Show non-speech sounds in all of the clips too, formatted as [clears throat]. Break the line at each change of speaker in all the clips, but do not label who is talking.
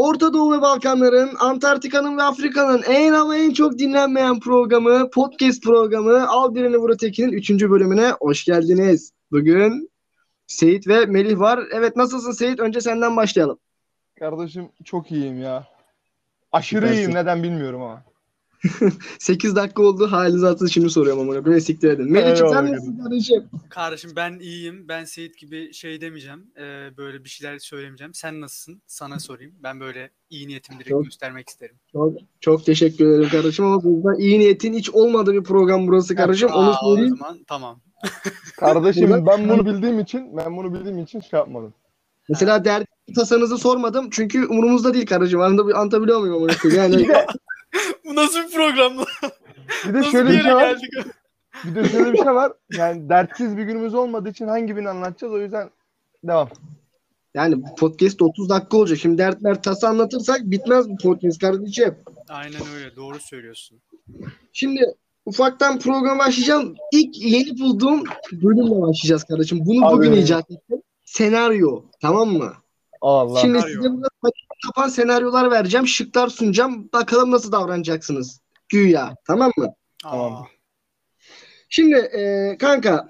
Orta Doğu ve Balkanların, Antarktika'nın ve Afrika'nın en ama en çok dinlenmeyen programı, podcast programı Al Birini Vur Öteki'nin 3. bölümüne hoş geldiniz. Bugün Seyit ve Melih var. Evet nasılsın Seyit? Önce senden başlayalım.
Kardeşim çok iyiyim ya. Aşırı
Süpersin.
iyiyim neden bilmiyorum ama. [laughs]
8 dakika oldu. Hali zaten şimdi soruyorum ama. Böyle siktir edin. Melih'ciğim sen nasılsın kardeşim?
Kardeşim ben iyiyim. Ben Seyit gibi şey demeyeceğim. Ee, böyle bir şeyler söylemeyeceğim. Sen nasılsın? Sana sorayım. Ben böyle iyi niyetimi direkt
Çok-
göstermek isterim.
Çok, çok teşekkür ederim kardeşim ama burada iyi niyetin hiç olmadığı bir program burası kardeşim. Onu
Aa, o
söyleyeyim.
zaman tamam.
Kardeşim ben bunu bildiğim için ben bunu bildiğim için şey yapmadım.
Mesela derdi tasanızı sormadım. Çünkü umurumuzda değil kardeşim. Anlata- Anlatabiliyor muyum? amına koyayım? Yani [laughs] [laughs]
Bu nasıl bir program lan?
bir de
Nasıl
şöyle
bir
bir şey var.
geldik? [laughs]
Bir de şöyle bir şey var. Yani dertsiz bir günümüz olmadığı için hangi birini anlatacağız o yüzden devam.
Yani podcast 30 dakika olacak. Şimdi dertler tasa anlatırsak bitmez bu podcast kardeşim.
Aynen öyle. Doğru söylüyorsun.
Şimdi ufaktan programa başlayacağım. İlk yeni bulduğum bölümle başlayacağız kardeşim. Bunu
Abi.
bugün icat ettim. Senaryo. Tamam mı?
Allah.
Şimdi size burada saçma sapan senaryolar vereceğim. Şıklar sunacağım. Bakalım nasıl davranacaksınız. Güya. Tamam mı?
Tamam.
Aa,
Şimdi e, kanka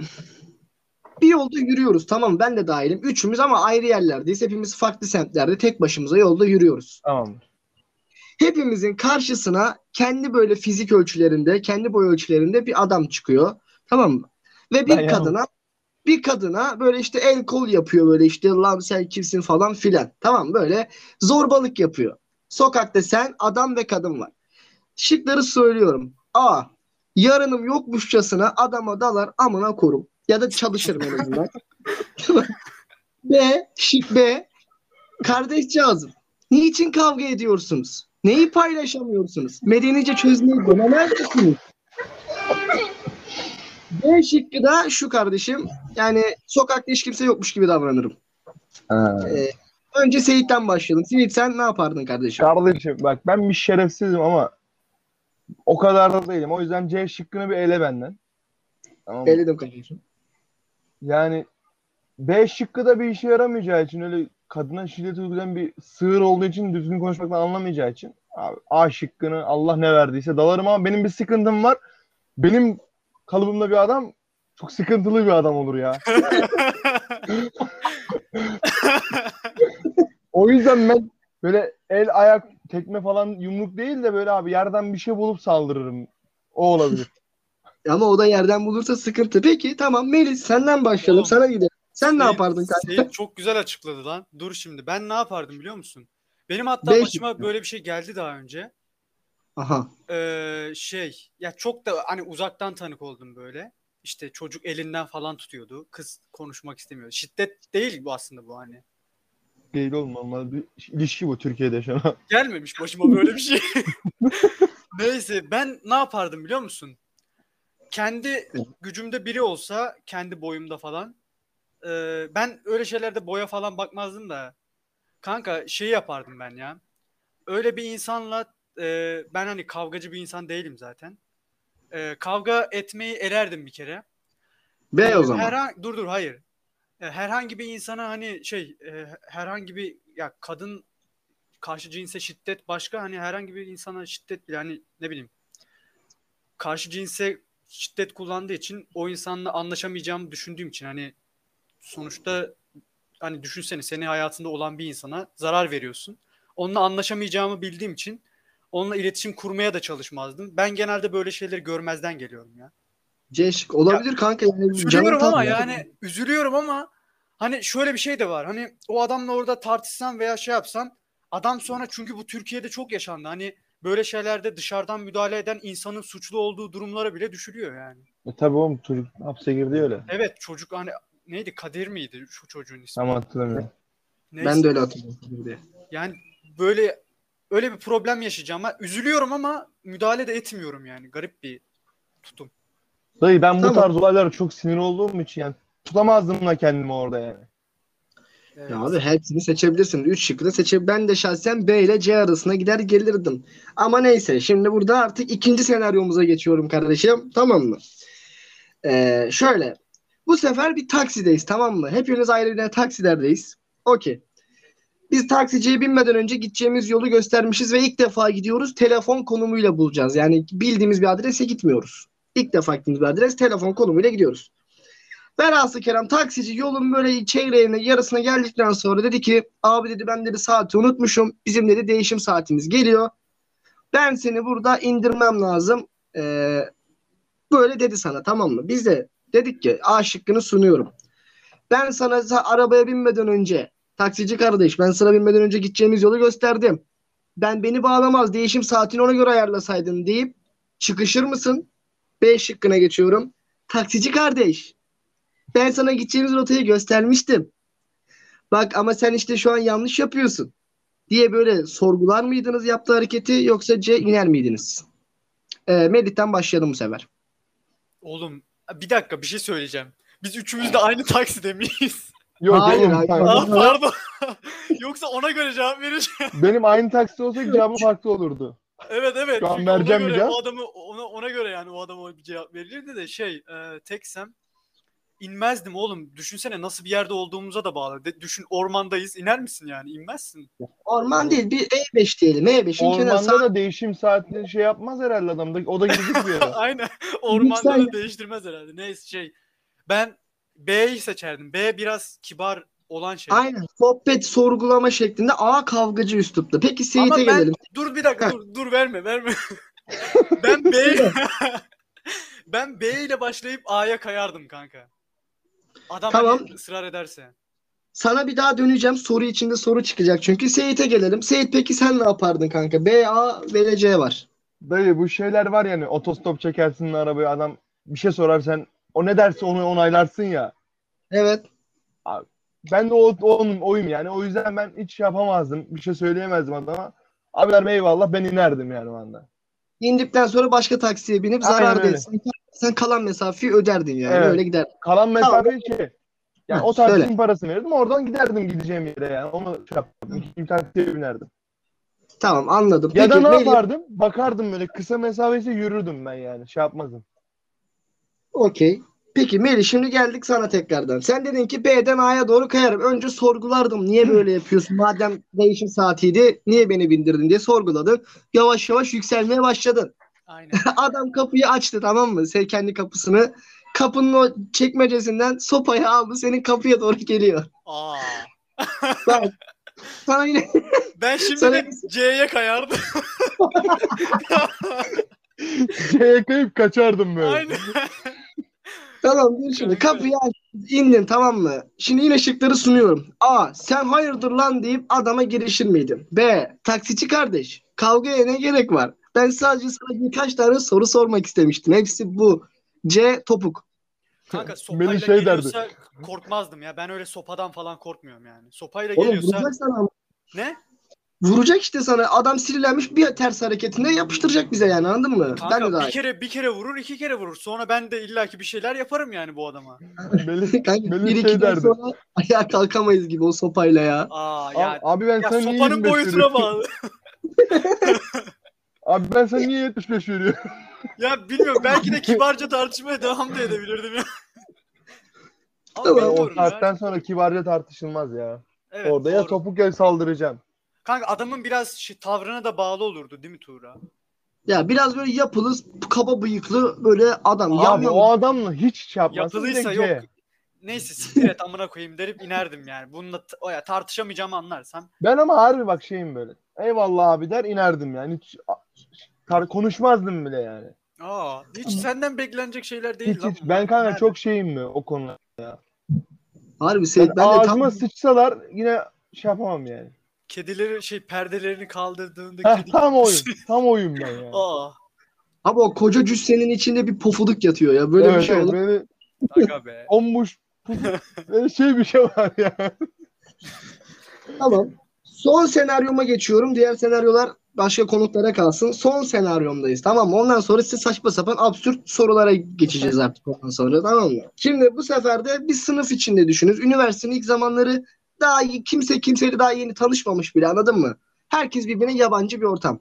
bir yolda yürüyoruz. Tamam ben de dahilim. Üçümüz ama ayrı yerlerdeyiz. Hepimiz farklı semtlerde tek başımıza yolda yürüyoruz.
Tamamdır.
hepimizin karşısına kendi böyle fizik ölçülerinde, kendi boy ölçülerinde bir adam çıkıyor. Tamam mı? Ve bir
Ben
kadına bir kadına böyle işte el kol yapıyor böyle işte lan sen kimsin falan filan. Tamam böyle zorbalık yapıyor. Sokakta sen adam ve kadın var. Şıkları söylüyorum. A. Yarınım yokmuşçasına adama dalar amına korum. Ya da çalışırım en azından. [laughs] B. Şık B. Kardeşcağızım. Niçin kavga ediyorsunuz? Neyi paylaşamıyorsunuz? Medenice çözmeyi denemez misiniz? B şıkkı da şu kardeşim. Yani sokakta hiç kimse yokmuş gibi davranırım. Ee, önce Seyit'ten başlayalım. Seyit sen ne yapardın kardeşim?
Kardeşim bak ben bir şerefsizim ama o kadar da değilim. O yüzden C şıkkını bir ele benden. Tamam mı?
Eledim kardeşim.
Yani B şıkkı da bir işe yaramayacağı için öyle kadına şiddet uygulayan bir sığır olduğu için düzgün konuşmaktan anlamayacağı için abi A şıkkını Allah ne verdiyse dalarım ama benim bir sıkıntım var. Benim kalıbımda bir adam çok sıkıntılı bir adam olur ya. [laughs] O yüzden ben böyle el ayak tekme falan yumruk değil de böyle abi yerden bir şey bulup saldırırım. O olabilir. [laughs]
Ama o da yerden bulursa sıkıntı. Peki tamam Melis senden başlayalım.
Oğlum,
Sana gidelim. Sen ne yapardın kanka?
Seyit çok güzel açıkladı lan. Dur şimdi. Ben ne yapardım biliyor musun? Benim hatta
Beş
başıma böyle bir şey geldi daha önce.
Aha.
Ee, şey ya çok da hani uzaktan tanık oldum böyle. İşte çocuk elinden falan tutuyordu. Kız konuşmak istemiyordu. Şiddet değil bu aslında bu hani.
Değil oğlum normal bir ilişki bu Türkiye'de yaşanan. [laughs]
Gelmemiş başıma böyle bir şey. [laughs] Neyse ben ne yapardım biliyor musun? Kendi gücümde biri olsa kendi boyumda falan e, ben öyle şeylerde boya falan bakmazdım da kanka şey yapardım ben ya. Öyle bir insanla e, ben hani kavgacı bir insan değilim zaten. E, kavga etmeyi elerdim bir kere.
B o zaman.
Herhangi, dur dur hayır. E, Herhangi bir insana hani şey e, herhangi bir ya kadın karşı cinse şiddet başka hani herhangi bir insana şiddet bile hani ne bileyim karşı cinse şiddet kullandığı için o insanla anlaşamayacağımı düşündüğüm için hani sonuçta hani düşünsene seni hayatında olan bir insana zarar veriyorsun. Onunla anlaşamayacağımı bildiğim için onunla iletişim kurmaya da çalışmazdım. Ben genelde böyle şeyleri görmezden geliyorum ya.
C şık. Olabilir kanka. Yani canın
Üzülüyorum ama
tatlı.
yani üzülüyorum ama hani şöyle bir şey de var. Hani o adamla orada tartışsan veya şey yapsan adam sonra çünkü bu Türkiye'de çok yaşandı. Hani böyle şeylerde dışarıdan müdahale eden insanın suçlu olduğu durumlara bile düşülüyor yani.
E tabi oğlum çocuk hapse girdi öyle.
Evet çocuk hani neydi Kadir miydi şu çocuğun ismi?
Tam hatırlamıyorum.
Neyse.
Ben de öyle hatırlıyorum.
Yani böyle öyle bir problem yaşayacağım. Ben üzülüyorum ama müdahale de etmiyorum yani. Garip bir tutum.
Dayı ben bu
Tamam.
tarz olaylara çok sinir olduğum için yani tutamazdım da kendimi orada yani.
Evet.
Ya abi hepsini seçebilirsin. 3 şıkkı da seçebilirsin. Ben de şahsen B ile C arasına gider gelirdim. Ama neyse şimdi burada artık ikinci senaryomuza geçiyorum kardeşim. Tamam mı? Ee, şöyle. Bu sefer bir taksideyiz tamam mı? Hepimiz ayrı bir taksilerdeyiz. Okey. Biz taksiciye binmeden önce gideceğimiz yolu göstermişiz ve ilk defa gidiyoruz. Telefon konumuyla bulacağız. Yani bildiğimiz bir adrese gitmiyoruz. İlk defa gittiğimiz bir adres telefon konumuyla gidiyoruz. Velhasıl Kerem taksici yolun böyle çeyreğine yarısına geldikten sonra dedi ki abi dedi ben dedi saati unutmuşum. Bizim dedi değişim saatimiz geliyor. Ben seni burada indirmem lazım. Ee, böyle dedi sana tamam mı? Biz de dedik ki A şıkkını sunuyorum. Ben sana sa- arabaya binmeden önce taksici kardeş ben sana binmeden önce gideceğimiz yolu gösterdim. Ben beni bağlamaz değişim saatini ona göre ayarlasaydın deyip çıkışır mısın? B şıkkına geçiyorum. Taksici kardeş ben sana gideceğimiz rotayı göstermiştim. Bak ama sen işte şu an yanlış yapıyorsun diye böyle sorgular mıydınız yaptığı hareketi yoksa C iner miydiniz? Ee, Melih'ten başlayalım bu sefer.
Oğlum bir dakika bir şey söyleyeceğim. Biz üçümüz de aynı takside miyiz?
Yok
Hayır,
oğlum,
hayır.
sen-
ah pardon. [laughs] Yoksa ona göre cevap vereceğim.
benim aynı taksi olsa cevabı farklı olurdu.
evet evet.
Şu an
Çünkü ona
vereceğim
göre
bir cevap.
O adamı ona, ona göre yani o adama bir cevap verilirdi de şey e, teksem inmezdim oğlum. Düşünsene nasıl bir yerde olduğumuza da bağlı. De- düşün ormandayız. iner misin yani? İnmezsin.
Orman değil bir E5 diyelim. E5'in kenarı
Ormanda da değişim saatini şey yapmaz herhalde adam. da- O da gidecek bir yere. [laughs]
Aynen. Ormanda da değiştirmez herhalde. Neyse şey. Ben B'yi seçerdim. B biraz kibar olan şey.
Aynen. Sohbet sorgulama şeklinde A kavgacı üslupta. Peki
Ama
Seyit'e
ben
gelelim.
dur bir dakika dur dur verme verme. [laughs] ben B [laughs] ben B ile başlayıp A'ya kayardım kanka. Adam
Tamam.
hani ısrar ederse.
Sana bir daha döneceğim. Soru içinde soru çıkacak çünkü. Seyit'e gelelim. Seyit peki sen ne yapardın kanka? B, A ve C var.
Dayı bu şeyler var yani otostop çekersin arabaya adam bir şey sorar sen o ne derse onu onaylarsın ya.
Evet.
Ben de o, onun oyum yani. O yüzden ben hiç şey yapamazdım. Bir şey söyleyemezdim adama. Abiler eyvallah ben inerdim yani o anda.
İndikten sonra başka taksiye binip
Aynen
zarar
öyle.
değilsin. Sen kalan mesafeyi öderdin yani.
Evet.
Öyle gider.
Kalan mesafe şey. Yani
Heh,
o taksinin
söyle.
parasını verirdim oradan giderdim gideceğim yere yani. Onu şey yapardım. İkinci taksiye binerdim.
Tamam anladım.
Ya da
Peki,
ne
Melih-
yapardım? Bakardım böyle kısa mesafesi yürürdüm ben yani. Şey yapmazdım.
Okey. Peki Melih şimdi geldik sana tekrardan. Sen dedin ki B'den A'ya doğru kayarım. Önce sorgulardım. Niye böyle yapıyorsun? Madem değişim saatiydi niye beni bindirdin diye sorguladın. Yavaş yavaş yükselmeye başladın.
Aynen. [laughs]
Adam kapıyı açtı tamam mı? Sen kendi kapısını. Kapının o çekmecesinden sopayı aldı. Senin kapıya doğru geliyor.
Aa.
Bak. Sana yine [laughs]
Ben şimdi
Sana-
de C'ye kayardım. [laughs]
Şeye kayıp kaçardım böyle.
Aynen.
Tamam dur şimdi kapıyı aç, indin tamam mı? Şimdi yine şıkları sunuyorum. A. Sen hayırdır lan deyip adama girişir miydin? B. Taksici kardeş. Kavgaya ne gerek var? Ben sadece sana birkaç tane soru sormak istemiştim. Hepsi bu. C. Topuk.
Kanka sopayla
şey
geliyorsa korkmazdım ya. Ben öyle sopadan falan korkmuyorum yani. Sopayla
Oğlum
geliyorsa
sana.
ne?
Vuracak işte sana. Adam sinirlenmiş bir ters hareketinde yapıştıracak bize yani anladın mı? ben de
Kanka
daha
bir kere bir kere vurur, iki kere vurur. Sonra ben de illaki bir şeyler yaparım yani bu adama.
Melih, [laughs]
Kanka,
Melih
bir
şey
iki gün
derdi.
sonra ayağa kalkamayız gibi o sopayla ya.
Aa
Abi,
ya,
abi ben
ya
sana niye
sopanın
25
boyutuna
veriyorum?
bağlı. [laughs] [laughs]
Abi ben sana niye 75 veriyorum?
ya bilmiyorum belki de kibarca tartışmaya devam da edebilirdim ya. Ama
Tamam,
o
bilmiyorum ya.
saatten sonra kibarca tartışılmaz ya.
Evet,
Orada ya
doğru.
topuk ya saldıracağım.
Kanka adamın biraz şey, tavrına da bağlı olurdu değil mi Tuğra?
Ya biraz böyle yapılı, kaba bıyıklı böyle adam.
Abi
Yamyam.
o adamla hiç şey yapmazsın.
Yapılıysa yok. Neyse siktir et amına koyayım derip inerdim yani. Bununla t- o ya tartışamayacağımı anlarsam.
Ben ama harbi bak şeyim böyle. Eyvallah abi der inerdim yani. Hiç tar- konuşmazdım bile yani.
Aa, hiç senden beklenecek şeyler değil
Hiç
lan.
hiç.
bunlar.
Ben kanka
Nerede?
çok şeyim mi o konuda.
Harbi Seyit ben de tam
ağzıma sıçsalar yine şey yapamam yani.
Kedileri şey perdelerini kaldırdığında
Heh,
kedi
tam oyun. [laughs] Tam oyun ben yani.
Aa,
Abi o koca cüssenin içinde bir pofuduk yatıyor ya. Böyle bir
evet,
şey
evet,
olur.
böyle
aga be. [laughs]
ommuş böyle şey bir şey var ya. [laughs]
Tamam. Son senaryoma geçiyorum. Diğer senaryolar başka konuklara kalsın. Son senaryomdayız. Tamam mı? Ondan sonra size saçma sapan absürt sorulara geçeceğiz artık ondan sonra. Tamam mı? Şimdi bu sefer de bir sınıf içinde düşünün. Üniversitenin ilk zamanları daha iyi, kimse kimseyle daha yeni tanışmamış bile anladın mı? Herkes birbirine yabancı bir ortam.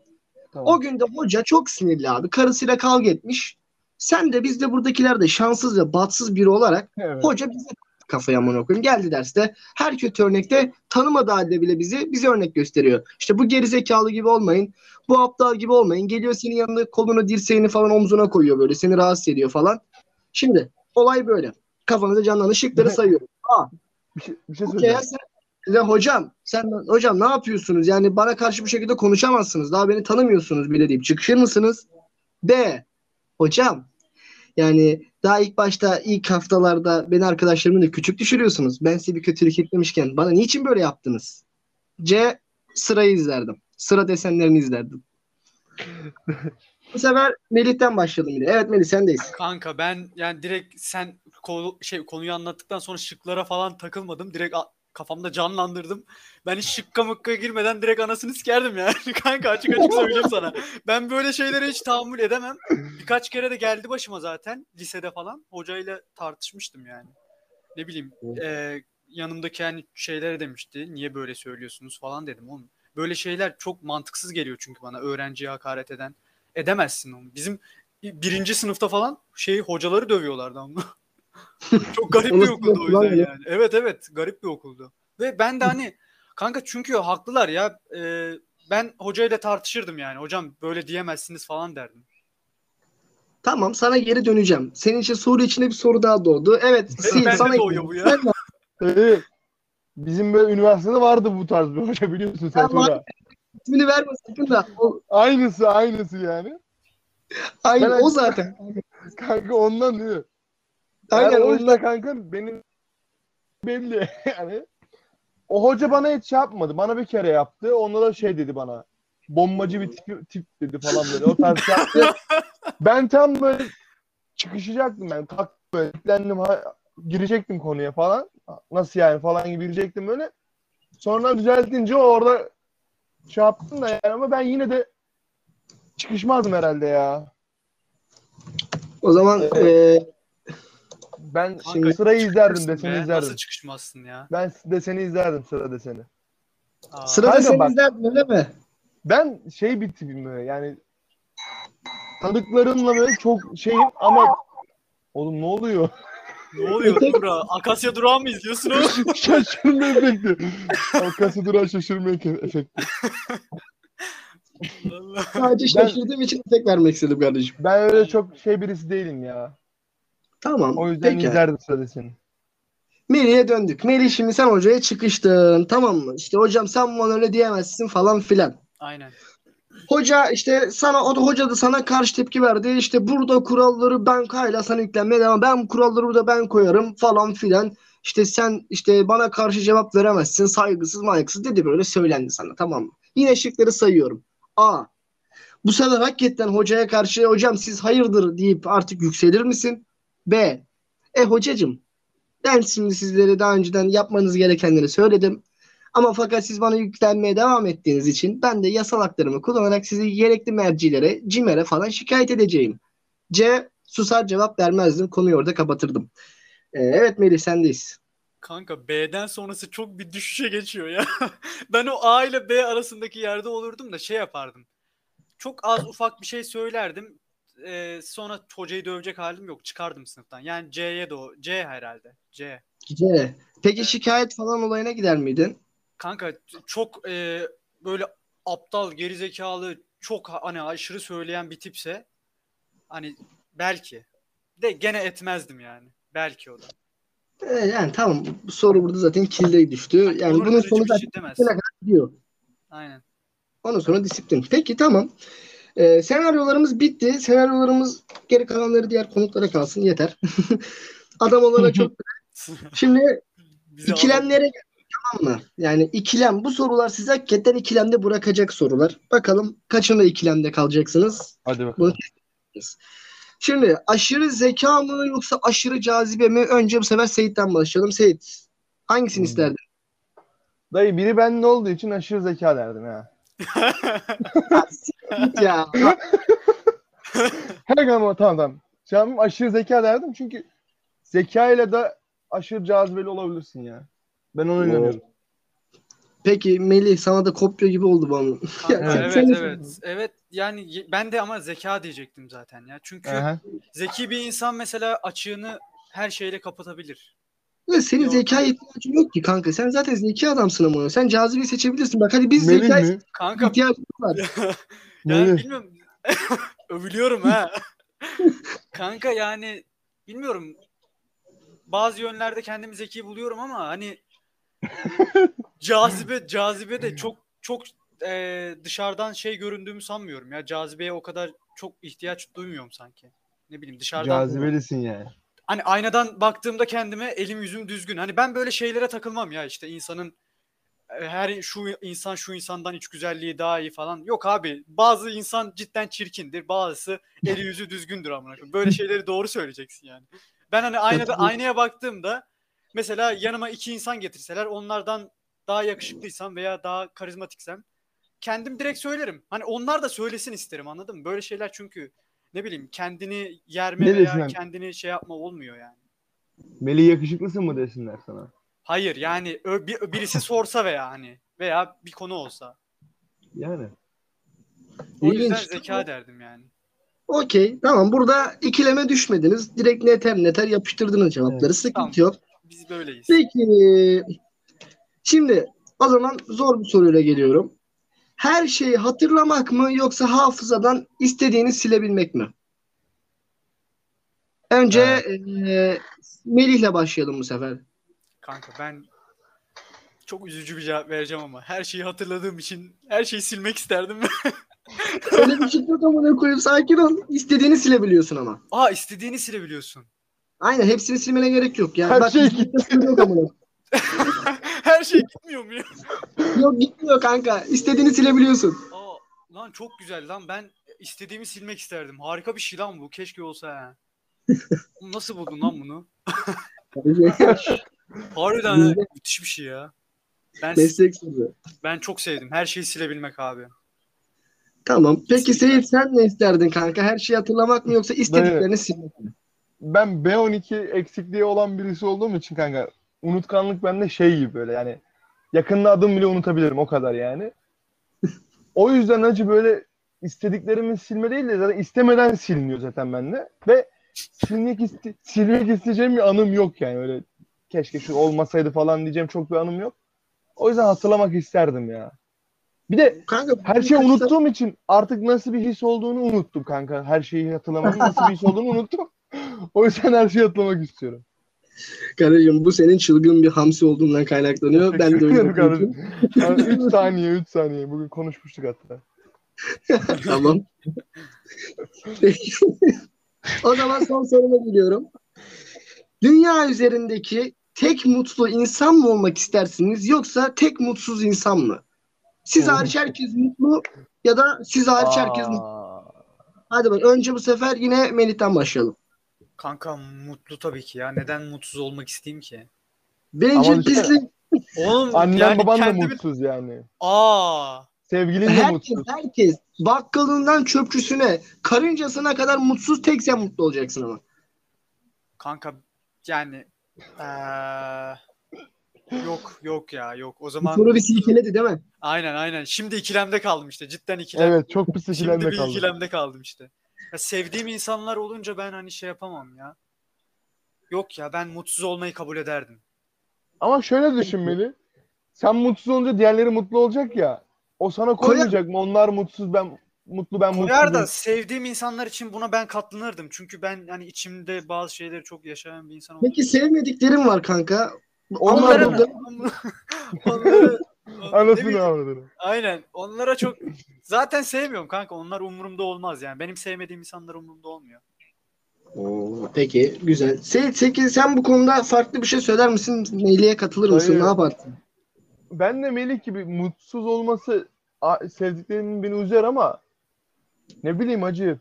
O gün de hoca çok sinirli abi. Karısıyla kavga etmiş. Sen de biz de buradakiler de şanssız ve batsız biri olarak
Evet.
hoca bize kafayı amına koyayım. Geldi derste her kötü örnekte tanımadığı halde bile bizi bize örnek gösteriyor. İşte bu gerizekalı gibi olmayın. Bu aptal gibi olmayın. Geliyor senin yanında kolunu dirseğini falan omzuna koyuyor böyle. Seni rahatsız ediyor falan. Şimdi olay böyle. Kafanızda canlanan şıkları [laughs] sayıyorum. A.
Bir şey, bir şey söyleyeceğim.
Ya hocam sen hocam ne yapıyorsunuz? Yani bana karşı bu şekilde konuşamazsınız. Daha beni tanımıyorsunuz bile deyip çıkışır mısınız? B. Hocam yani daha ilk başta ilk haftalarda beni arkadaşlarımı da küçük düşürüyorsunuz. Ben size bir kötülük etmemişken bana niçin böyle yaptınız? C. Sırayı izlerdim. Sıra desenlerini izlerdim. bu sefer Melih'ten başladım yine. Evet Melih sendeyiz.
Kanka ben yani direkt sen konu, şey konuyu anlattıktan sonra şıklara falan takılmadım. Direkt kafamda canlandırdım. Ben hiç şıkka mıkka girmeden direkt anasını sikerdim yani. [laughs] Kanka açık açık söyleyeyim sana. Ben böyle şeylere hiç tahammül edemem. Birkaç kere de geldi başıma zaten lisede falan. Hocayla tartışmıştım yani. Ne bileyim e, yanımdaki yani şeylere demişti. Niye böyle söylüyorsunuz falan dedim oğlum. Böyle şeyler çok mantıksız geliyor çünkü bana öğrenciye hakaret eden. Edemezsin onu. Bizim birinci sınıfta falan şey hocaları dövüyorlardı ama. [laughs] [laughs] Çok garip bir okuldu o yüzden
ya.
yani. Evet evet garip bir okuldu. Ve ben de hani kanka çünkü haklılar ya. Ee, ben hocayla tartışırdım yani. Hocam böyle diyemezsiniz falan derdim.
Tamam sana geri döneceğim. Senin için soru içinde bir soru daha doğdu. Evet Sil
Bende
sana
doğuyor bu ya.
Sen de-
Evet. Bizim böyle üniversitede vardı bu tarz bir hoca biliyorsun sen. Tuğra.
ismini verme sakın da. O,
Aynısı aynısı yani.
aynı
Ben-
o zaten. [laughs]
Kanka ondan mi?
Aynen
yani o yüzden kanka benim belli [laughs] yani. O hoca bana hiç şey yapmadı. Bana bir kere yaptı. Onda da şey dedi bana. Bombacı bir tip, tip dedi falan böyle. O tarz şey yaptı. [laughs] ben tam böyle çıkışacaktım ben. Kalktım böyle. Yüklendim, ha- girecektim konuya falan. Nasıl yani falan gibi girecektim böyle. Sonra düzeltince o orada şey yaptım da yani ama ben yine de çıkışmazdım herhalde ya.
O zaman
Evet.
e,
Ben
Kanka,
şimdi sırayı izlerdim
Çıkmışsın
deseni
be,
izlerdim.
Nasıl çıkışmazsın ya?
Ben deseni izlerdim sıra deseni.
Aa,
sırada
Kanka
sen
bak-
izlerdin öyle mi?
Ben şey bir tipim böyle yani tanıdıklarımla böyle çok şeyim ama oğlum ne oluyor?
ne oluyor [laughs] Dura? Akasya durağı mı izliyorsun oğlum? [laughs]
şaşırma efekti. Arkası duran şaşırma efekti.
Allah.
Sadece
Ben-
şaşırdığım için tek vermek istedim kardeşim.
Ben öyle çok şey birisi değilim ya.
Tamam.
O yüzden
peki.
izlerdim sıra deseni.
Melih'e döndük. Melih şimdi sen hocaya çıkıştın. Tamam mı? İşte hocam sen bana öyle diyemezsin falan filan.
Aynen.
Hoca işte sana o da hoca da sana karşı tepki verdi. İşte burada kuralları ben kayla sana yüklenmeye devam. Ben bu kuralları burada ben koyarım falan filan. İşte sen işte bana karşı cevap veremezsin. Saygısız maygısız dedi böyle söylendi sana tamam mı? Yine şıkları sayıyorum. A. Bu sefer hakikaten hocaya karşı hocam siz hayırdır deyip artık yükselir misin? B. E hocacım ben şimdi sizlere daha önceden yapmanız gerekenleri söyledim. Ama fakat siz bana yüklenmeye devam ettiğiniz için ben de yasal haklarımı kullanarak sizi gerekli mercilere, CİMER'e falan şikayet edeceğim. C. Susar cevap vermezdim. Konuyu orada kapatırdım. Ee, evet Melih sendeyiz.
Kanka B'den sonrası çok bir düşüşe geçiyor ya. [laughs] ben o A ile B arasındaki yerde olurdum da şey yapardım. Çok az ufak bir şey söylerdim. Ee, sonra hocayı dövecek halim yok. Çıkardım sınıftan. Yani C'ye de o. C herhalde. C.
C. Peki şikayet falan olayına gider miydin?
Kanka çok e, böyle aptal, gerizekalı, çok hani aşırı söyleyen bir tipse hani belki de gene etmezdim yani. Belki o da.
Ee, yani tamam bu soru burada zaten kilde düştü. Yani
Onur
bunun sonu
bir
zaten
şey
gidiyor.
Aynen.
Ondan sonra disiplin. Peki tamam. Ee, senaryolarımız bitti. Senaryolarımız geri kalanları diğer konuklara kalsın yeter. [laughs] Adam olarak çok [laughs] Şimdi
Bizi
ikilemlere gel- tamam mı? Yani ikilem bu sorular sizi hakikaten ikilemde bırakacak sorular. Bakalım kaçında ikilemde kalacaksınız?
Hadi bakalım.
Şimdi aşırı zeka mı yoksa aşırı cazibe mi? Önce bu sefer Seyit'ten başlayalım. Seyit hangisini
Hmm.
isterdin?
Dayı biri bende olduğu için aşırı zeka derdim [laughs] ha.
Ya [laughs]
Her ama tamam tamam. An aşırı zeka derdim çünkü zeka ile de aşırı cazibeli olabilirsin ya. Ben ona inanıyorum.
peki Melih sana da kopya gibi oldu bana.
Kanka, [laughs] evet
sen-
evet. Evet yani ben de ama zeka diyecektim zaten ya. Çünkü
Aha.
zeki bir insan mesela açığını her şeyle kapatabilir.
Ya senin
Yok.
zekaya ihtiyacın yok ki kanka. Sen zaten zeki adamsın ama. Sen cazibeyi seçebilirsin. Bak hadi biz
Melih
zekaya
mi?
Kanka
ihtiyacımız var. [laughs]
yani bilmiyorum. [laughs] Övülüyorum ha. Kanka yani bilmiyorum. Bazı yönlerde kendimi zeki buluyorum ama hani [laughs] cazibe cazibe de çok çok e, dışarıdan şey göründüğümü sanmıyorum ya. Cazibeye o kadar çok ihtiyaç duymuyorum sanki. Ne bileyim dışarıdan
Cazibelisin yani.
hani aynadan baktığımda kendime elim yüzüm düzgün. Hani ben böyle şeylere takılmam ya işte insanın her şu insan şu insandan iç güzelliği daha iyi falan. Yok abi bazı insan cidden çirkindir. Bazısı eli yüzü düzgündür amına koyayım. Böyle şeyleri doğru söyleyeceksin yani. Ben hani aynada aynaya baktığımda mesela yanıma iki insan getirseler onlardan daha yakışıklıysam veya daha karizmatiksem kendim direkt söylerim. Hani onlar da söylesin isterim anladın mı? Böyle şeyler çünkü ne bileyim kendini yerme
Ne
veya
desinler?
kendini şey yapma olmuyor yani.
Melih yakışıklısın mı desinler sana?
Hayır yani ö- bir, birisi [laughs] sorsa veya hani veya bir konu olsa.
Yani.
O yüzden
İlginç.
zeka derdim yani.
Okey. Tamam. Burada ikileme düşmediniz. Direkt neter neter yapıştırdınız cevapları.
Evet.
Sıkıntı
Tamam.
yok.
Biz böyleyiz.
Peki. Şimdi o zaman zor bir soruyla geliyorum. Her şeyi hatırlamak mı yoksa hafızadan istediğini silebilmek mi? Önce eee Melih'le başlayalım bu sefer.
Kanka ben çok üzücü bir cevap vereceğim ama her şeyi hatırladığım için her şeyi silmek isterdim. [laughs]
Öyle bir şey yok amına koyayım. Sakin ol. İstediğini silebiliyorsun ama.
Aa istediğini silebiliyorsun.
Aynen hepsini silmene gerek yok. Yani
Her
bak,
şey
istediğin sınır yok amına. [laughs]
her şey gitmiyor mu ya?
Yok gitmiyor kanka. İstediğini silebiliyorsun.
Aa, lan çok güzel lan ben istediğimi silmek isterdim. Harika bir şey lan bu. Keşke olsa ha. Nasıl buldun lan bunu? [laughs] Harbiden
Bizde-
müthiş bir şey ya. Ben
Meslek sırrı.
ben çok sevdim. Her şeyi silebilmek abi.
Tamam. Peki Seyit sen ne isterdin kanka? Her şeyi hatırlamak mı yoksa istediklerini silmek mi?
Ben B12 eksikliği olan birisi olduğum için kanka unutkanlık bende şey gibi böyle yani yakında adım bile unutabilirim o kadar yani. O yüzden acı böyle istediklerimi silme değil de zaten istemeden siliniyor zaten bende ve silmek, iste silmek isteyeceğim bir anım yok yani öyle keşke şu olmasaydı falan diyeceğim çok bir anım yok. O yüzden hatırlamak isterdim ya. Bir de
Kanka
her şeyi unuttuğum için artık nasıl bir his olduğunu unuttum kanka. Her şeyi hatırlamanın [laughs] nasıl bir his olduğunu unuttum. [laughs] O yüzden her şeyi hatırlamak istiyorum.
Karıcığım bu senin çılgın bir hamsi olduğundan kaynaklanıyor. Ben de öyle
kardeşim. 3 saniye 3 saniye. Bugün konuşmuştuk hatta. [laughs]
Tamam. O zaman son soruma geliyorum. Dünya üzerindeki tek mutlu insan mı olmak istersiniz yoksa tek mutsuz insan mı? Siz hariç herkes mutlu ya da siz hariç herkes mutlu. Hadi bak önce bu sefer yine Melih'ten başlayalım.
Kanka mutlu tabii ki ya. Neden mutsuz olmak isteyeyim ki?
Bencil
Ama
pislik.
Oğlum
Annen
yani
baban
kendimi...
da mutsuz yani.
Aa,
Sevgilin de
Herkes,
mutsuz.
herkes bakkalından çöpçüsüne, karıncasına kadar mutsuz tek sen mutlu olacaksın ama.
kanka yani eee, yok yok ya yok. O
Bu
zaman
soru bir silkeledi değil mi?
aynen aynen. Şimdi ikilemde kaldım işte. Cidden ikilem.
Evet çok pis
Şimdi
ikilemde
bir
kaldım.
ikilemde kaldım işte. Ya sevdiğim insanlar olunca ben hani şey yapamam ya. Yok ya ben mutsuz olmayı kabul ederdim.
Ama şöyle düşünmeli. Sen mutsuz olunca diğerleri mutlu olacak ya. O sana koymayacak mı? Onlar mutsuz ben mutlu ben mutsuzum.
da sevdiğim insanlar için buna ben katlanırdım. Çünkü ben hani içimde bazı şeyleri çok yaşayan bir insan
Peki sevmediklerim var kanka.
Onlar
Onlar
da-
da
onları, [laughs] ne
Anasını avradını.
Aynen. Onlara çok zaten sevmiyorum kanka. Onlar umurumda olmaz yani. Benim sevmediğim insanlar umurumda olmuyor.
Oo, peki güzel. Seyit Seki sen bu konuda farklı bir şey söyler misin? Melih'e katılır mısın?
Hayır.
Ne yaparsın?
Ben de Melih gibi mutsuz olması sevdiklerimin beni üzer ama ne bileyim acı.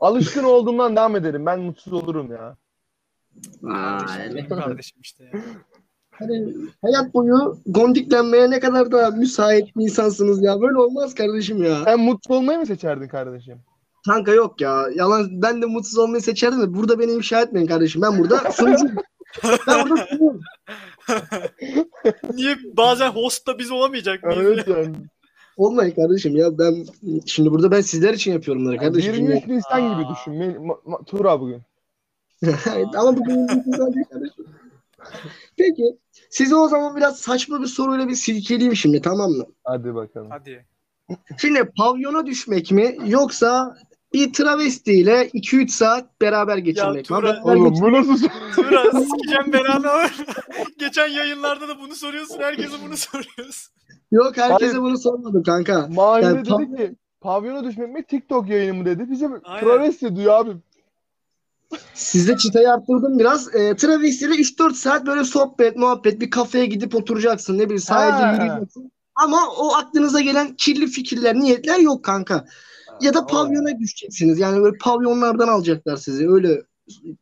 Alışkın olduğumdan devam ederim. Ben mutsuz olurum ya.
Kardeşim, işte ya.
Hani hayat boyu gondiklenmeye ne kadar da müsait bir insansınız ya. Böyle olmaz kardeşim ya.
Sen mutlu olmayı mı seçerdin kardeşim?
Kanka yok ya. Yalan ben de mutsuz olmayı seçerdim de burada beni ifşa etmeyin kardeşim. Ben burada sunucuyum. ben burada sunucuyum. [laughs]
Niye bazen host da biz olamayacak mıyız?
Evet yani.
Olmayın kardeşim ya. Ben şimdi burada ben sizler için yapıyorum bunları kardeşim.
23 Nisan
Aa.
gibi düşün. Me- ma- ma- Tura bugün. [laughs]
Ama bugün kardeşim. Peki size o zaman biraz saçma bir soruyla bir silkeleyeyim şimdi tamam mı?
Hadi bakalım.
Hadi.
Şimdi pavyona düşmek mi yoksa bir travestiyle 2-3 saat beraber geçirmek mi?
Turan-
Beraber
Oğlum
geçirmek-
bu nasıl soru?
Turan sikeceğim belanı. [laughs] Geçen yayınlarda da bunu soruyorsun. Herkese bunu soruyorsun.
Yok herkese
Hayır.
bunu sormadım kanka.
Mahide
Yani
dedi ki pavyona düşmek mi TikTok yayını mı dedi. Bize
Aynen.
travesti diyor abi.
Sizde çıtayı arttırdım biraz. E, travestiyle 3-4 saat böyle sohbet, muhabbet, bir kafeye gidip oturacaksın. Ne bileyim sahilde
Ha.
yürüyeceksin. Ama o aklınıza gelen kirli fikirler, niyetler yok kanka. Ya da pavyona düşeceksiniz. Yani böyle pavyonlardan alacaklar sizi. Öyle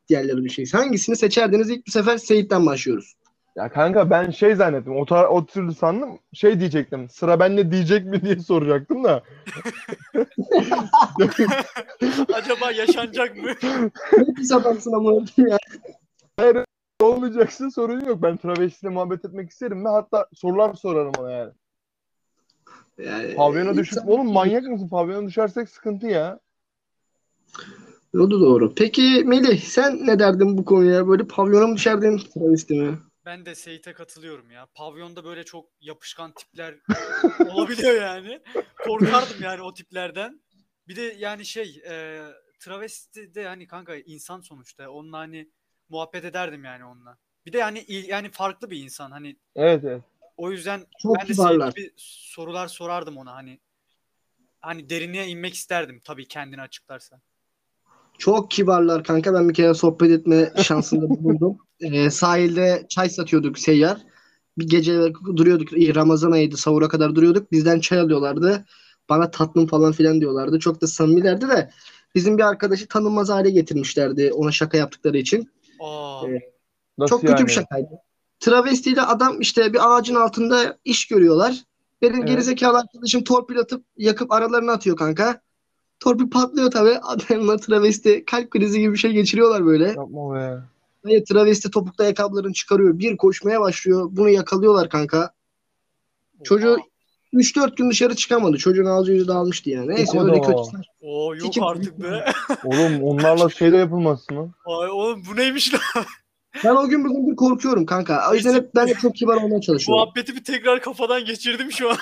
yerlere düşeceksiniz. Hangisini seçerdiniz? İlk bu sefer Seyit'ten başlıyoruz.
Ya kanka ben şey zannettim. O, tar- o türlü sandım. Şey diyecektim. Sıra bende diyecek mi diye soracaktım da. [laughs]
Acaba yaşanacak mı?
Ne pis adamsın ama ya.
Olmayacaksa sorun yok. Ben travestiyle muhabbet etmek isterim ve hatta sorular sorarım ona yani.
Yani,
Pavyona düşüp
sefer-
oğlum manyak mısın? Pavyona düşersek sıkıntı ya.
O da doğru. Peki Melih sen ne derdin bu konuya? Böyle pavyona mı düşerdin travesti mi?
Ben de Seyit'e katılıyorum ya. Pavyonda böyle çok yapışkan tipler [laughs] olabiliyor yani. Korkardım yani o tiplerden. Bir de yani şey e, travesti de hani kanka insan sonuçta. Onunla hani muhabbet ederdim yani onunla. Bir de yani yani farklı bir insan hani
Evet evet.
o yüzden
Çok
ben de
kibarlar.
Seyit'e bir sorular sorardım ona hani. Hani derinliğe inmek isterdim tabii kendini açıklarsa.
Çok kibarlar kanka. Ben bir kere sohbet etme şansında [laughs] bulundum. Ee, sahilde çay satıyorduk seyyar. Bir gece duruyorduk. İyi, Ramazan ayıydı. Sahura kadar duruyorduk. Bizden çay alıyorlardı. Bana tatlım falan filan diyorlardı. Çok da samimilerdi de bizim bir arkadaşı tanınmaz hale getirmişlerdi ona şaka yaptıkları için.
Aa.
Nasıl
Çok kötü
yani?
bir şakaydı. Travestiyle adam işte bir ağacın altında iş görüyorlar. Benim
Evet.
gerizekalı arkadaşım torpil atıp yakıp aralarına atıyor kanka. Torpil patlıyor tabii. [laughs] Adamla travesti kalp krizi gibi bir şey geçiriyorlar böyle.
Yapma be.
Ve travesti topuklu ayakkabılarını çıkarıyor. Bir koşmaya başlıyor. Bunu yakalıyorlar kanka. Çocuğu
oha.
3-4 gün dışarı çıkamadı. Çocuğun ağzı yüzü dağılmıştı yani. Neyse
O
öyle
kadar.
kötü.
Oo yok
Sikim.
artık be. [laughs]
Oğlum onlarla şey de yapılmazsın lan.
Ay oğlum bu neymiş lan?
Ben o gün bugündür korkuyorum kanka. O yüzden hep ben de çok kibar olmaya çalışıyorum.
Muhabbeti bir tekrar kafadan geçirdim şu an.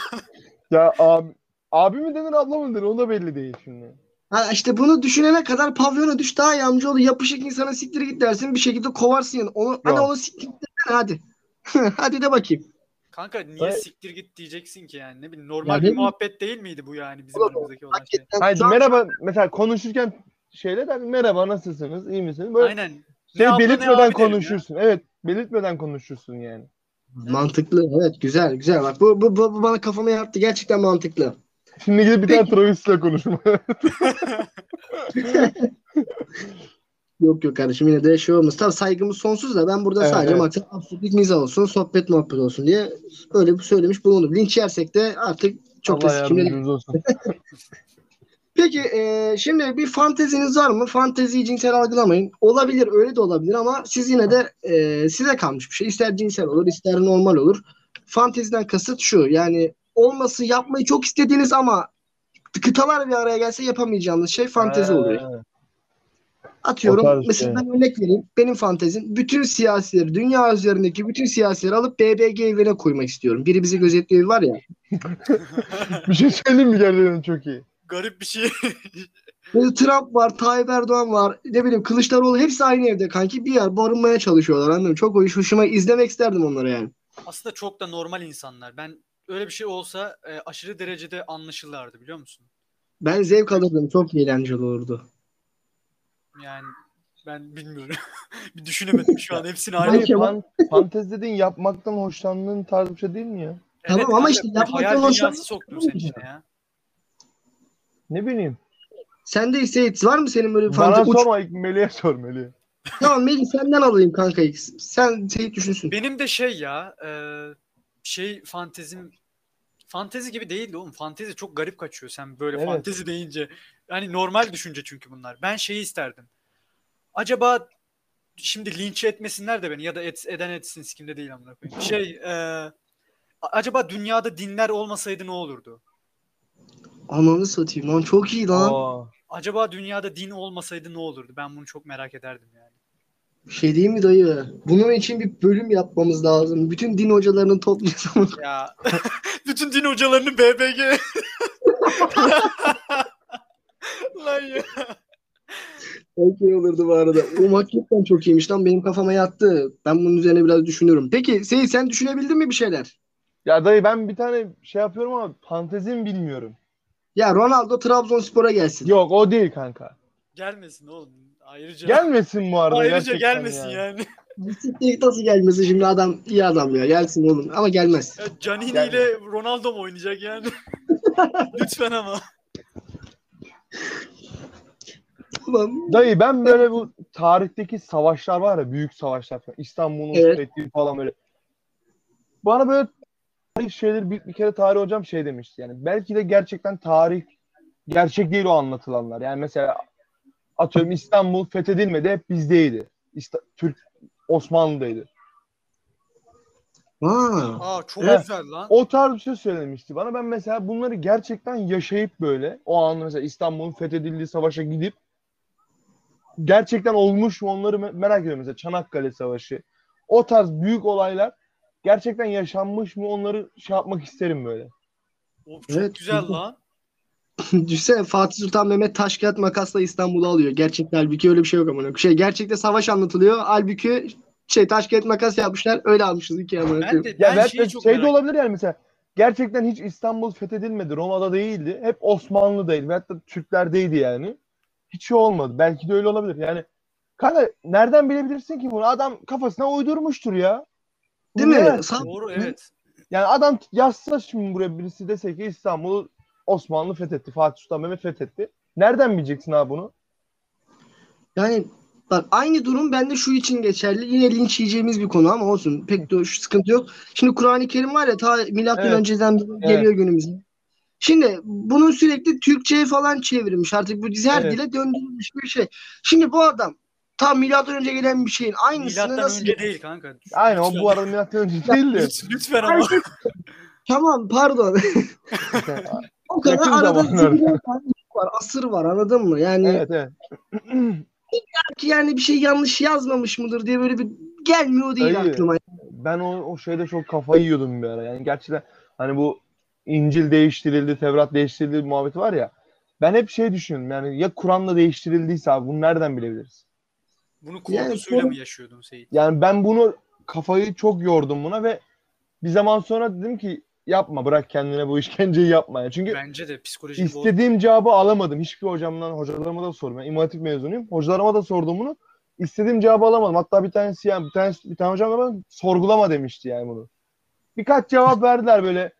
Ya abi, abi mi denir abla mı denir o da belli değil şimdi.
Ha işte bunu düşünene kadar pavyona düş daha iyi amcaoğlu. Yapışık insana siktir git dersin. Bir şekilde kovarsın yani. Onu, hadi
Yok.
onu siktir git hadi. [laughs] hadi de bakayım.
Kanka niye
Evet.
siktir git diyeceksin ki yani ne bileyim normal
Ya
bir muhabbet değil miydi bu yani bizim aramızdaki olan şey?
Hakikaten
Hayır merhaba mesela konuşurken şeyle der merhaba nasılsınız iyi misiniz? Böyle
Aynen.
şey
abla,
belirtmeden
abi derim ya.
konuşursun. Evet belirtmeden konuşursun yani.
Mantıklı. Evet güzel güzel. Bak bu, bu, bu, bu bana kafama yattı. Gerçekten mantıklı.
Şimdi gidip bir tane travestiyle konuşma. [laughs]
Yok yok kardeşim yine de şey olmaz. Tabii saygımız sonsuz da ben burada
Evet,
sadece
evet.
maksat absürtlük mizah olsun, sohbet muhabbet olsun diye öyle bir söylemiş bulundum. Linç yersek de artık çok da
Allah
sikimli.
yardımcınız olsun. [laughs]
Peki e, şimdi bir fanteziniz var mı? Fanteziyi cinsel algılamayın. Olabilir öyle de olabilir ama siz yine de e, size kalmış bir şey. İster cinsel olur ister normal olur. Fanteziden kasıt şu yani olması yapmayı çok istediğiniz ama kıtalar bir araya gelse yapamayacağınız şey fantezi oluyor.
Ha,
Atıyorum mesela
şey.
ben örnek vereyim. Benim fantezim bütün siyasileri, dünya üzerindeki bütün siyasileri alıp BBG evine koymak istiyorum. Biri bizi gözetliyor var ya. [laughs]
Bir şey söyleyeyim mi gerçekten çok iyi.
Garip bir şey. [laughs]
Trump var, Tayyip Erdoğan var, ne bileyim Kılıçdaroğlu hepsi aynı evde kanki. Bir yer barınmaya çalışıyorlar anladın mı? Çok hoş, hoşuma izlemek isterdim onları yani.
Aslında çok da normal insanlar. Ben öyle bir şey olsa e, aşırı derecede anlaşırlardı biliyor musun?
Ben zevk alırdım. Çok eğlenceli olurdu.
Yani ben bilmiyorum. [laughs] bir düşünemedim şu an hepsini
Hayır,
aynı.
Kemal.
Fan, fantezi dediğin yapmaktan hoşlandığın tarz bir şey değil mi ya?
Tamam ama işte yapmaktan
hayal
hoşlan-
dünyası soktun sen içine ya.
Ne bileyim.
Sende Seyit var mı senin böyle bir
Bana
fantezi? Uç...
sorma ilk Melih'e sor Melih'e.
Tamam Melih senden alayım kanka ilk. Sen Seyit düşünsün.
Benim de şey ya e, şey fantezim fantezi gibi değildi oğlum. Fantezi çok garip kaçıyor sen böyle
Evet.
fantezi deyince. Yani normal düşünce çünkü bunlar. Ben şeyi isterdim. Acaba şimdi linç etmesinler de beni ya da et, eden etsin sikimde değil amına koyayım. Şey e, acaba dünyada dinler olmasaydı ne olurdu?
Ananı satayım lan çok iyi lan.
Aa,
Acaba dünyada din olmasaydı ne olurdu? Ben bunu çok merak ederdim yani.
Bir şey diyeyim mi dayı? Bunun için bir bölüm yapmamız lazım. Bütün din hocalarının toplayalım.
Ya [laughs] bütün din hocalarını BBG. [laughs] Lan ya.
Okey olurdu bu arada. O hakikaten çok iyiymiş lan. Benim kafama yattı. Ben bunun üzerine biraz düşünürüm. Peki Seyit sen düşünebildin mi bir şeyler?
Ya dayı ben bir tane şey yapıyorum ama fantezimi bilmiyorum.
Ya Ronaldo Trabzonspor'a gelsin.
Yok o değil kanka.
Gelmesin oğlum. Ayrıca
Gelmesin bu arada
ayrıca
gerçekten
gelmesin
ya.
yani. [laughs]
Siktir nasıl gelmesin şimdi adam iyi adam ya. Gelsin oğlum ama gelmez.
Ya Canini
Gelme.
ile Ronaldo mu oynayacak yani? [laughs] Lütfen ama.
Tamam.
Dayı ben böyle bu tarihteki savaşlar var ya büyük savaşlar falan. İstanbul'un
Evet.
fethi falan böyle. Bana böyle tarih şeyler bir, bir kere tarih hocam şey demişti yani. Belki de gerçekten tarih gerçek değil o anlatılanlar. Yani mesela atıyorum İstanbul fethedilmedi hep bizdeydi. İsta- Türk Osmanlı'daydı.
Ha.
Aa çok
Evet.
güzel lan.
O tarz bir şey söylemişti bana. Ben mesela bunları gerçekten yaşayıp böyle o an mesela İstanbul'un fethedildiği savaşa gidip gerçekten olmuş mu onları me- merak ediyorum. Mesela Çanakkale Savaşı. O tarz büyük olaylar gerçekten yaşanmış mı onları şey yapmak isterim böyle.
O çok
Evet,
güzel
güzel.
lan. [laughs]
Düşünsene Fatih Sultan Mehmet taş kağıt makasla İstanbul'u alıyor. Gerçekten halbuki öyle bir şey yok ama. Şey gerçekte savaş anlatılıyor. Halbuki şey taş kağıt makas yapmışlar. Öyle almışız iki amına
Ben de
Ya
ben
belki
şeyi çok
şey de olabilir yani mesela gerçekten hiç İstanbul fethedilmedi. Roma'da değildi. Hep Osmanlı'daydı. Ve hatta Türklerdeydi yani. Hiç şey olmadı. Belki de öyle olabilir. Yani kanka nereden bilebilirsin ki bunu? Adam kafasına uydurmuştur ya. Bu
Değil mi?
Doğru evet.
Yani adam yazsa şimdi buraya birisi dese ki İstanbul'u Osmanlı fethetti. Fatih Sultan Mehmet fethetti. Nereden bileceksin abi bunu?
Yani bak aynı durum bende şu için geçerli. Yine linç yiyeceğimiz bir konu ama olsun. Pek de şu sıkıntı yok. Şimdi Kur'an-ı Kerim var ya ta milattan
Evet.
önceden geliyor günümüze. Şimdi bunun sürekli Türkçe'ye falan çevrilmiş. Artık bu dizi her
Evet.
dile döndürülmüş bir şey. Şimdi bu adam tam milattan önce gelen bir şeyin aynısını
Milattan
nasıl
önce değil kanka.
Aynen o bu arada milattan önce [laughs] değildi.
Lütfen, lütfen ama. [laughs]
Tamam pardon. [laughs] o kadar
Yakın
arada var. Asır var anladın mı? Yani
evet evet. [clears throat]
belki yani bir şey yanlış yazmamış mıdır diye böyle bir gelmiyor değil
Dayı.
aklıma.
Ben o, o şeyde çok kafayı yiyordum bir ara. Yani gerçekten hani bu İncil değiştirildi, Tevrat değiştirildi muhabbeti var ya. Ben hep şey düşünüyorum yani ya Kur'an'la değiştirildiyse abi bunu nereden bilebiliriz?
Bunu
Yani
korkusuyla
doğru.
mı yaşıyordun Seyit?
Yani ben bunu kafayı çok yordum buna ve bir zaman sonra dedim ki yapma bırak kendine bu işkenceyi yapma. Yani. Çünkü
Bence de psikolojik.
İstediğim cevabı alamadım. Hiçbir hocamdan, hocalarıma da sordum. Ben İmam Hatip mezunuyum. Hocalarıma da sordum bunu. İstediğim cevabı alamadım. Hatta bir tanesi yani bir tanesi bir tane hocam da bana sorgulama demişti yani bunu. Birkaç cevap verdiler böyle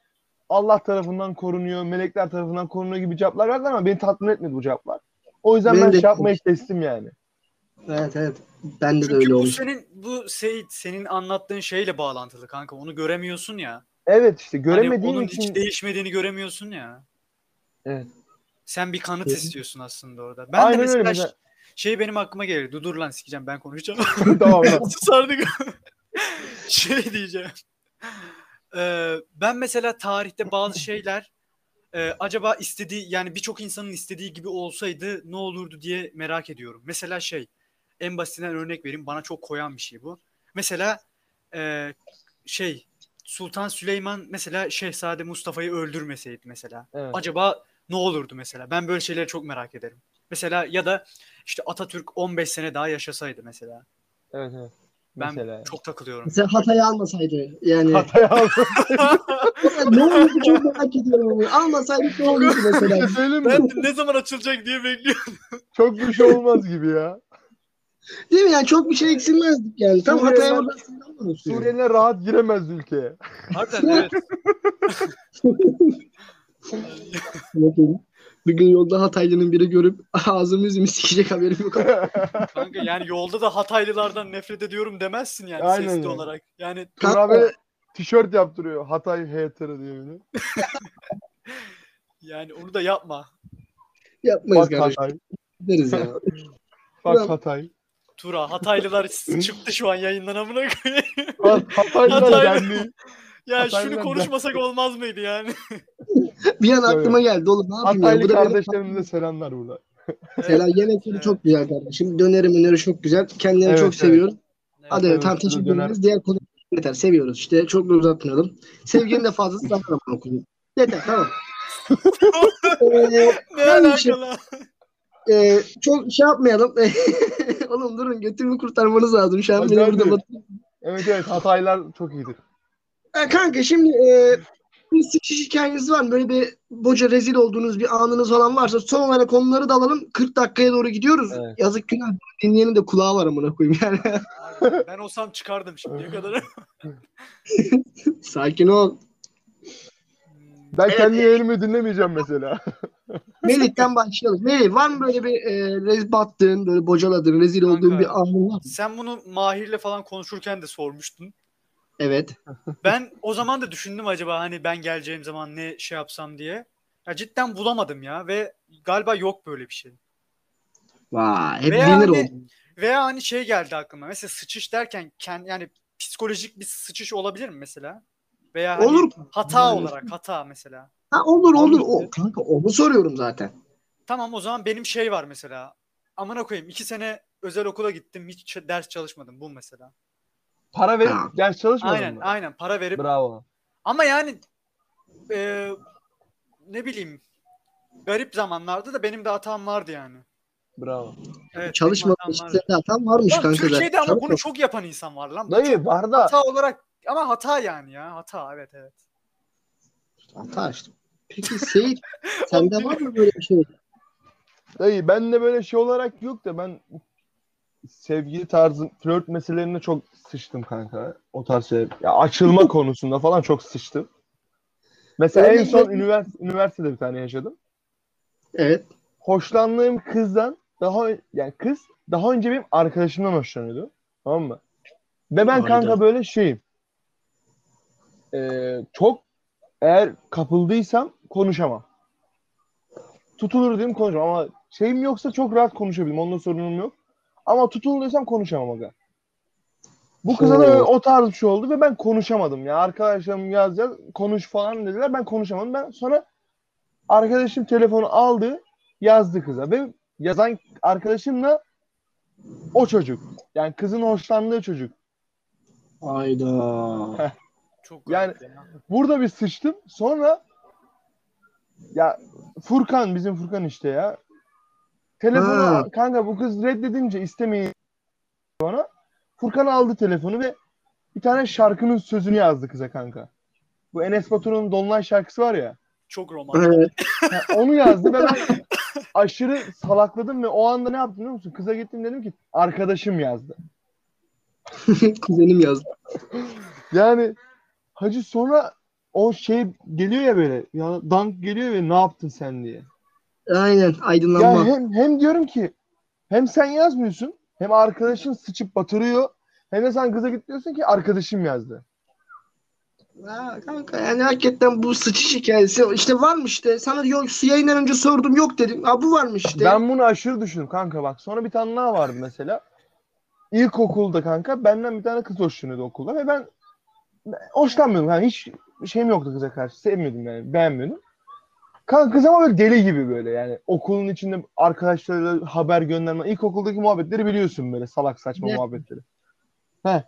Allah tarafından korunuyor, melekler tarafından korunuyor gibi cevaplar verdiler ama beni tatmin etmedi bu cevaplar. O yüzden
Benim
ben
de-
şey yapmayı kestim yani.
Evet evet. Bende de
Çünkü
öyle
bu
olmuş.
senin bu Seyit senin anlattığın şeyle bağlantılı kanka. Onu göremiyorsun ya.
Evet işte
Hani
göremediğim
onun
için
hiç değişmediğini göremiyorsun ya.
Evet.
Sen bir kanıt
Evet.
istiyorsun aslında orada. Ben
Aynen
de
öyle
mesela
mesela.
şey benim aklıma geldi. Dur lan sikeceğim ben konuşacağım. [laughs] [laughs]
tamam. tamam.
Susardık. [laughs] şey diyeceğim. Ee, ben mesela tarihte bazı şeyler e, acaba istediği yani birçok insanın istediği gibi olsaydı ne olurdu diye merak ediyorum. Mesela şey en basitinden örnek vereyim bana çok koyan bir şey bu. Mesela e, şey Sultan Süleyman mesela Şehzade Mustafa'yı öldürmeseydi mesela.
Evet.
Acaba ne olurdu mesela? Ben böyle şeyleri çok merak ederim. Mesela ya da işte Atatürk 15 sene daha yaşasaydı mesela.
Evet evet.
Ben
Mesela.
çok takılıyorum.
Mesela Hatay'ı almasaydı. Yani
Hatayı aldım. [laughs]
ne olurdu çok merak ediyorum onu. Almasaydık ne olurdu mesela? [laughs]
Mi?
Ben ne zaman açılacak diye bekliyorum.
Çok bir şey olmaz gibi ya.
Değil mi? Yani çok bir şey eksilmezdik yani. Tam Hatay'a buradan.
Suriyeliler rahat giremez ülkeye.
Harbiden evet.
Bakayım. [laughs] Bir gün yolda Hataylı'nın biri görüp ağzımı yüzümü sikecek haberim yok. [laughs]
Kanka yani yolda da Hataylılardan nefret ediyorum demezsin yani
Aynen
sesli
ya.
olarak. Yani
Tur
Kanka-
abi tişört yaptırıyor. Hatay hater'ı diye böyle. [laughs]
yani onu da yapma.
Yapmayız
Bak
kardeşim.
Hatay.
Deriz ya.
Bak Hatay.
Tura Hataylılar çıktı şu an yayından amına koyayım.
Hataylılar
Hataylı-
derneği.
ya
Hataylılar
şunu konuşmasak olmaz mıydı yani?
Bir an aklıma geldi oğlum ne yapayım ya.
Hataylı
benim
kardeşlerimize selamlar burada.
Mesela yemekleri
Evet.
çok güzel kardeşim. Döneri möneri çok güzel. Kendilerini
Evet,
çok
evet.
seviyoruz.
Evet.
Hadi
Evet, şurada
teşekkür ederiz. Diğer konu yeter. Seviyoruz işte. Çok da uzatmayalım. Sevginin de fazlası [laughs] zaten amına koyayım. Yeter tamam. [laughs] Ee,
Ne
ben şey-
alakalı?
E, çok şey yapmayalım. [laughs] Oğlum durun götümü kurtarmanız lazım. Şu an beni burada
Evet evet Hataylar çok iyidir.
E, kanka şimdi e, bir sıçış hikayeniz var mı? Böyle bir boca rezil olduğunuz bir anınız olan varsa son olarak onları da alalım. 40 dakikaya doğru gidiyoruz.
Evet.
Yazık günah. Dinleyenin de kulağı var amına koyayım yani.
Ben olsam çıkardım şimdiye kadar. [laughs]
Sakin ol.
Ben
Evet,
kendi yayınımı dinlemeyeceğim mesela. [laughs]
Melih'ten başlayalım. Melih var mı böyle bir e, rez battığın, böyle bocaladığın, rezil
Kanka.
olduğun bir anın var mı?
Sen bunu Mahir'le falan konuşurken de sormuştun.
Evet.
Ben o zaman da düşündüm acaba hani ben geleceğim zaman ne şey yapsam diye. Ya cidden bulamadım ya ve galiba yok böyle bir şey.
Vay. Hep
Veya hani-
oldu.
Veya hani şey geldi aklıma. Mesela sıçış derken kend, yani psikolojik bir sıçış olabilir mi mesela? Veya hani
Olur.
hata olarak hata mesela.
Ha, olur olur. O, kanka onu soruyorum zaten.
Tamam o zaman benim şey var mesela. Amına koyayım iki sene özel okula gittim hiç ç- ders çalışmadım bu mesela.
Para verip
Ha.
ders çalışmadın
Aynen
mı?
aynen para verip
Bravo.
ama yani e, ne bileyim garip zamanlarda da benim de hatam vardı yani.
Bravo.
Evet,
Çalışmadan
benim
işte
hatam vardı.
hatan varmış
Lan
kanka.
Türkiye'de
zaten.
ama bunu
Çalışma.
çok yapan insan var lan. Bu
Dayı
çok
var da
hata olarak ama hata yani ya hata evet evet.
Hata işte. Peki Seyit [laughs] sende var mı böyle bir şey?
dayı ben de böyle şey olarak yok da ben sevgili tarzı flört meselelerine çok sıçtım kanka. O tarz şey. Ya açılma konusunda falan çok sıçtım. Mesela en
Örnek
son
ver.
ünivers üniversitede bir tane yaşadım.
Evet.
Hoşlandığım kızdan daha yani kız daha önce benim arkadaşımdan hoşlanıyordu. Tamam mı? Ve ben
Hayda.
kanka böyle şeyim. Ee, çok eğer kapıldıysam konuşamam. Tutulur diyeyim konuşamam ama şeyim yoksa çok rahat konuşabilirim. Onda sorunum yok. Ama tutulduysam konuşamam aga. Bu kıza da o tarz bir şey oldu ve ben konuşamadım ya. Arkadaşlarım yaz yaz konuş falan dediler. Ben konuşamadım. Ben sonra arkadaşım telefonu aldı yazdı kıza ve yazan arkadaşımla o çocuk. Yani kızın hoşlandığı çocuk.
Hayda.
Çok
Yani-
ya.
Burada bir sıçtım. Sonra ya Furkan bizim Furkan işte ya. Telefonu
Ha.
kanka bu kız reddedince istemeyin bana. Furkan aldı telefonu ve bir tane şarkının sözünü yazdı kıza kanka. Bu Enes Batur'un Dolunay şarkısı var ya.
Çok romantik.
Evet.
Ha, onu yazdı ve ben aşırı salakladım ve o anda ne yaptım biliyor musun? Kıza gittim dedim ki arkadaşım yazdı. [laughs]
Kuzenim yazdı.
Yani hacı sonra o şey geliyor ya böyle ya dank geliyor ve ne yaptın sen diye.
Aynen aydınlanma.
hem, hem diyorum ki hem sen yazmıyorsun hem arkadaşın sıçıp batırıyor hem de sen kıza git diyorsun ki arkadaşım yazdı.
Ha, kanka yani hakikaten bu sıçış hikayesi işte varmış işte. Sana yok yayından önce sordum yok dedim. Ha bu varmış işte.
Ben bunu aşırı düşündüm kanka bak. Sonra bir tane daha vardı mesela. İlkokulda kanka benden bir tane kız hoşlanıyordu okulda ve ben hoşlanmıyordum. Yani hiç şeyim yoktu kıza karşı. Sevmiyordum yani. Beğenmiyordum. Kanka kız ama böyle deli gibi böyle yani. Okulun içinde arkadaşlarıyla haber gönderme. İlkokuldaki muhabbetleri biliyorsun böyle salak saçma
Evet.
muhabbetleri. Heh.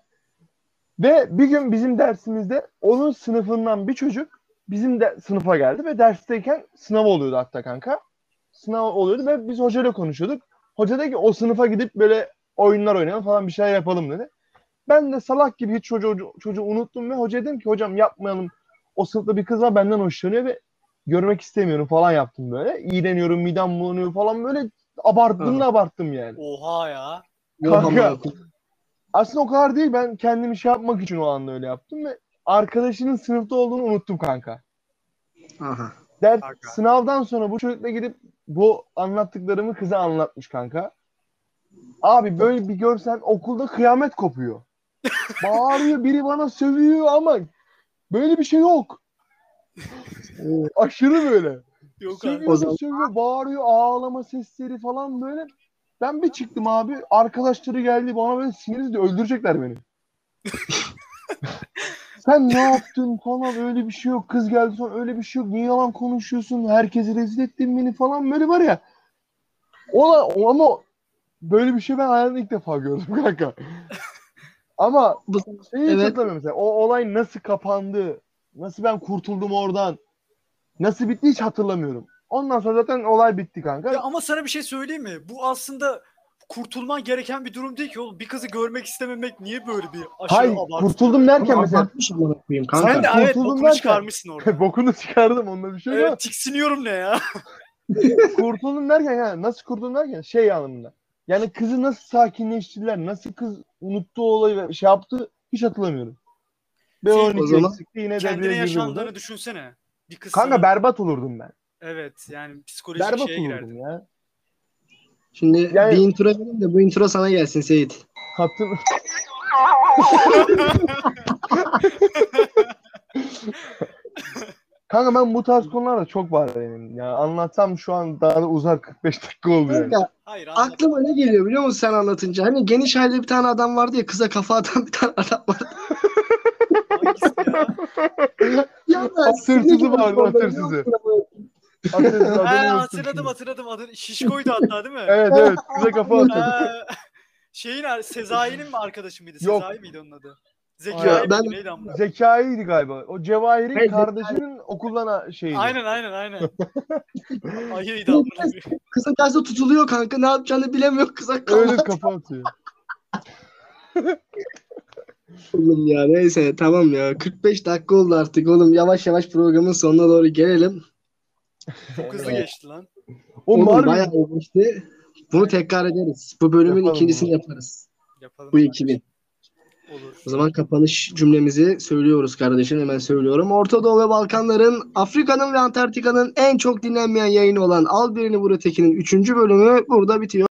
Ve bir gün bizim dersimizde onun sınıfından bir çocuk bizim de sınıfa geldi ve dersteyken sınav oluyordu hatta kanka. Sınav oluyordu ve biz hocayla konuşuyorduk. Hoca dedi ki o sınıfa gidip böyle oyunlar oynayalım falan bir şeyler yapalım dedi. Ben de salak gibi hiç çocuğu, çocuğu unuttum ve hocaya dedim ki hocam yapmayalım. O sınıfta bir kız var benden hoşlanıyor ve görmek istemiyorum falan yaptım böyle. İğreniyorum, midem bulanıyor falan böyle abarttım da abarttım yani.
Oha ya.
Yok
kanka. Aslında o kadar değil ben kendimi şey yapmak için o anda öyle yaptım ve arkadaşının sınıfta olduğunu unuttum kanka.
Aha.
Ders
Kanka.
sınavdan sonra bu çocukla gidip bu anlattıklarımı kıza anlatmış kanka. Abi böyle bir görsen okulda kıyamet kopuyor. Bağırıyor biri bana sövüyor ama böyle bir şey yok. Aşırı böyle.
Yok abi.
Sövüyor
zaman-
sövüyor, bağırıyor, ağlama sesleri falan böyle. Ben bir çıktım abi, arkadaşları geldi bana böyle sinirli öldürecekler beni. [laughs] Sen ne yaptın falan öyle bir şey yok. Kız geldi sonra öyle bir şey yok. Niye yalan konuşuyorsun? Herkesi rezil ettin beni falan böyle var ya. Ola, o- ama böyle bir şey ben hayatımda ilk defa gördüm kanka. Ama
Bu,
şeyi hiç
Evet.
hatırlamıyorum mesela. O olay nasıl kapandı? Nasıl ben kurtuldum oradan? Nasıl bitti hiç hatırlamıyorum. Ondan sonra zaten olay bitti kanka.
Ya ama sana bir şey söyleyeyim mi? Bu aslında kurtulman gereken bir durum değil ki oğlum. Bir kızı görmek istememek niye böyle bir aşırı
Hayır
abartı?
kurtuldum derken
ama
mesela
kanka.
Sen de evet
kurtuldum
bokunu
derken-
çıkarmışsın orada. [laughs]
bokunu çıkardım onunla bir şey yok.
evet tiksiniyorum ne ya? [laughs]
kurtuldum derken yani nasıl kurtuldum derken şey anlamında. Yani kızı nasıl sakinleştirdiler, nasıl kız unuttu o olayı ve şey yaptı hiç hatırlamıyorum. Ve
Şey,
12
o zaman
yine
Kendine yaşandığını düşünsene. Bir kız
Kanka berbat olurdum ben.
Evet yani psikolojik
Berbat
şeye
olurdum
girerdin.
ya.
Şimdi
Yani-
bir intro verelim de bu intro sana gelsin Seyit.
Hatır... [laughs] [laughs] [laughs] Kanka ben bu tarz konularda çok var benim. Ya anlatsam şu an daha da uzar 45 dakika oldu yani.
Kanka
Hayır anladım.
aklıma ne geliyor biliyor musun sen anlatınca? Hani geniş halde bir tane adam vardı ya kıza kafa atan bir tane adam vardı.
Ya? [laughs]
Ya ben
Atırsızı vardı, atırsızı. Atırsız adını
Ha, hatırladım hatırladım. Adı Şişko'ydu hatta değil mi? [laughs]
Evet evet kıza kafa [laughs] atıyor.
Ha, şeyin Sezai'nin mi arkadaşı mıydı?
Yok.
Sezai miydi onun adı? Zekai
ben-?
Neydi amına?
Zekai'ydi galiba. O Cevahir'in
Hayır,
kardeşinin okuldan şeydi.
Aynen aynen aynen. [laughs] Ayıydı amına. koyayım.
Kıza karşı tutuluyor kanka ne yapacağını bilemiyor kıza
Öyle
kafa
atıyor. [laughs]
Oğlum ya neyse tamam ya 45 dakika oldu artık oğlum yavaş yavaş programın sonuna doğru gelelim.
Çok hızlı geçti lan.
O
Oğlum
Marvel
bayağı geçti. Bunu tekrar ederiz. Bu bölümün
Yapalım
ikincisini yaparız.
Yapalım.
Bu 2000.
Olur.
O zaman kapanış cümlemizi söylüyoruz kardeşim. Hemen söylüyorum. Orta Doğu ve Balkanların, Afrika'nın ve Antarktika'nın en çok dinlenmeyen yayını olan Al Birini Vur Öteki'nin 3. bölümü burada bitiyor.